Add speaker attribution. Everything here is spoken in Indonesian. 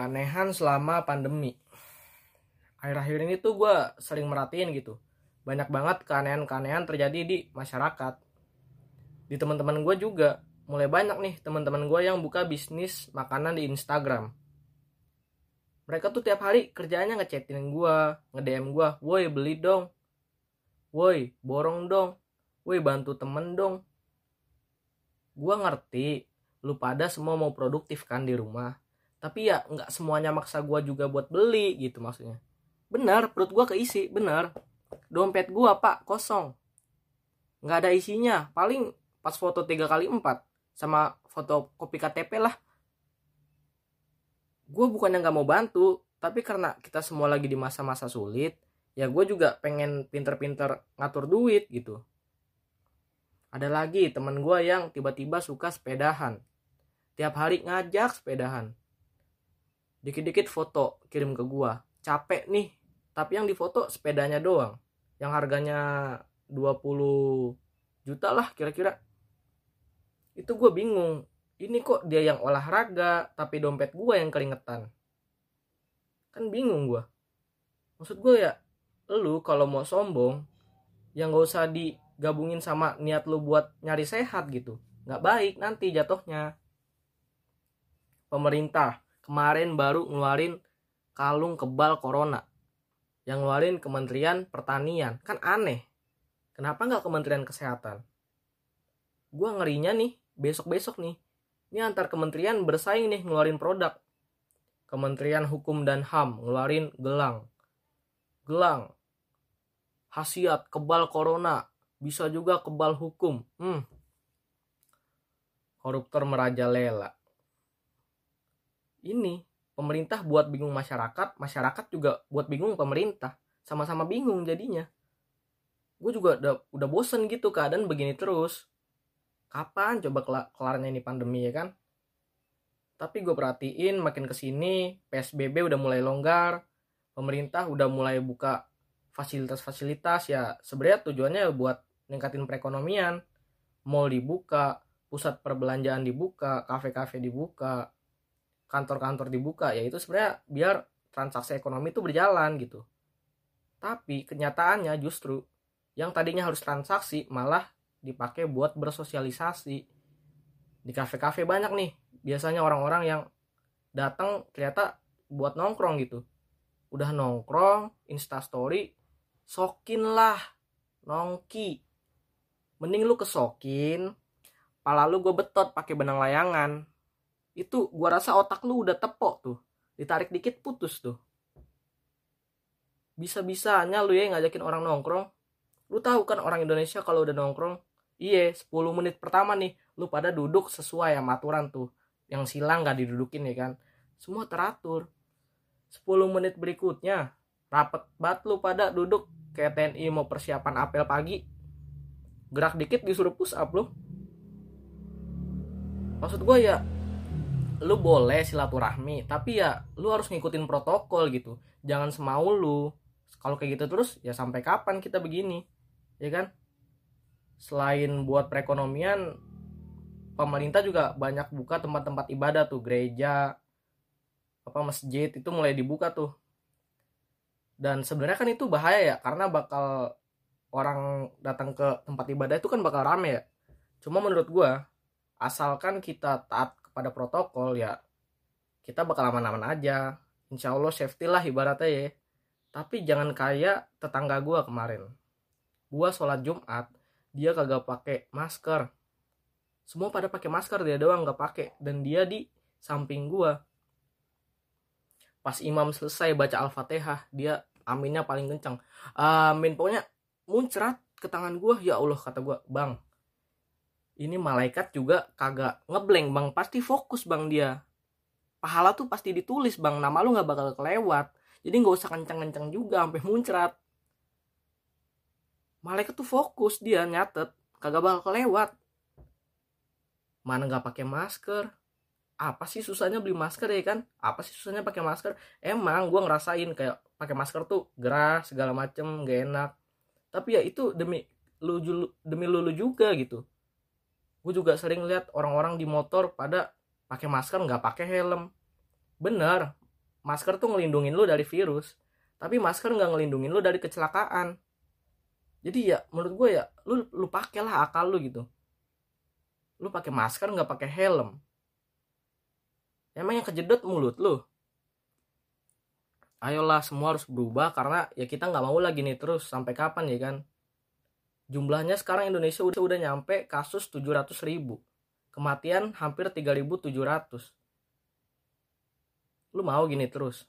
Speaker 1: keanehan selama pandemi. Akhir-akhir ini tuh gue sering merhatiin gitu. Banyak banget keanehan-keanehan terjadi di masyarakat. Di teman-teman gue juga. Mulai banyak nih teman-teman gue yang buka bisnis makanan di Instagram. Mereka tuh tiap hari kerjanya ngechatin gue nge-DM gue woi beli dong. Woi borong dong woi bantu temen dong. Gue ngerti lu pada semua mau produktif kan di rumah. Tapi ya nggak semuanya maksa gue juga buat beli gitu maksudnya. Benar perut gue keisi benar. Dompet gue pak kosong. Nggak ada isinya paling pas foto tiga kali empat sama foto kopi KTP lah. Gue bukannya nggak mau bantu tapi karena kita semua lagi di masa-masa sulit ya gue juga pengen pinter-pinter ngatur duit gitu ada lagi temen gue yang tiba-tiba suka sepedahan. Tiap hari ngajak sepedahan. Dikit-dikit foto kirim ke gua. Capek nih tapi yang difoto sepedanya doang. Yang harganya 20 juta lah kira-kira. Itu gue bingung ini kok dia yang olahraga tapi dompet gue yang keringetan. Kan bingung gue maksud gue ya lu kalau mau sombong yang gak usah digabungin sama niat lu buat nyari sehat gitu. Nggak baik nanti jatuhnya. Pemerintah kemarin baru ngeluarin kalung kebal corona. Yang ngeluarin Kementerian Pertanian. Kan aneh. Kenapa nggak Kementerian Kesehatan? Gue ngerinya nih besok-besok nih. Ini antar kementerian bersaing nih ngeluarin produk. Kementerian Hukum dan HAM ngeluarin gelang. Gelang. Khasiat kebal corona bisa juga kebal hukum. Hmm. koruptor merajalela. Ini pemerintah buat bingung masyarakat masyarakat juga buat bingung pemerintah. Sama-sama bingung jadinya. Gue juga udah udah bosen gitu keadaan begini terus. Kapan coba kelar kelarnya ini pandemi ya kan? Tapi gue perhatiin makin ke sini psbb udah mulai longgar. Pemerintah udah mulai buka fasilitas-fasilitas. Ya sebenarnya tujuannya buat ningkatin perekonomian mall dibuka pusat perbelanjaan dibuka kafe-kafe dibuka kantor-kantor dibuka ya itu sebenarnya biar transaksi ekonomi itu berjalan gitu. Tapi kenyataannya justru yang tadinya harus transaksi malah dipakai buat bersosialisasi. Di kafe-kafe banyak nih biasanya orang-orang yang datang ternyata buat nongkrong gitu. Udah nongkrong instastory sokin lah nongki mending lu kesokin pala lu gue betot pakai benang layangan. Itu gua rasa otak lu udah tepok tuh. Ditarik dikit putus tuh. Bisa-bisanya lu ya ngajakin orang nongkrong. Lu tahu kan orang Indonesia kalau udah nongkrong iya 10 menit pertama nih lu pada duduk sesuai sama aturan tuh. Yang silang gak didudukin ya kan? Semua teratur. 10 menit berikutnya rapet banget lu pada duduk. Kayak TNI mau persiapan apel pagi gerak dikit disuruh push up lu. Maksud gue ya lu boleh silaturahmi tapi ya lu harus ngikutin protokol gitu. Jangan semau lu. Kalau kayak gitu terus ya sampai kapan kita begini? Ya kan? Selain buat perekonomian pemerintah juga banyak buka tempat-tempat ibadah tuh. Gereja apa masjid itu mulai dibuka tuh. Dan sebenarnya kan itu bahaya ya karena bakal orang datang ke tempat ibadah itu kan bakal rame ya. Cuma menurut gua asalkan kita taat pada protokol ya kita bakal aman-aman aja. Insya Allah safety lah ibaratnya ya. Tapi jangan kayak tetangga gue kemarin. Gue sholat Jumat dia kagak pakai masker. Semua pada pakai masker dia doang nggak pakai. Dan dia di samping gue pas imam selesai baca al-fatihah dia aminnya paling kencang. Amin pokoknya muncrat ke tangan gue ya Allah kata gue bang ini malaikat juga kagak ngeblank bang. Pasti fokus bang dia. Pahala tuh pasti ditulis bang. Nama lu nggak bakal kelewat. Jadi nggak usah kenceng-kenceng juga sampai muncrat. Malaikat tuh fokus dia nyatet kagak bakal kelewat. Mana nggak pakai masker? Apa sih susahnya beli masker ya kan? Apa sih susahnya pakai masker? Emang gue ngerasain kayak pakai masker tuh gerah segala macem gak enak tapi ya itu demi lu demi lu, lu juga gitu. Gue juga sering lihat orang-orang di motor pada pakai masker nggak pakai helm. Bener masker tuh ngelindungin lu dari virus. Tapi masker nggak ngelindungin lu dari kecelakaan. Jadi ya menurut gue ya lu lu pakailah akal lu gitu. Lu pakai masker nggak pakai helm. Emang yang kejedot mulut lu ayolah semua harus berubah karena ya kita nggak mau lagi nih terus sampai kapan ya kan Jumlahnya sekarang Indonesia udah, udah nyampe kasus 700 ribu. Kematian hampir 3.700. Lu mau gini terus?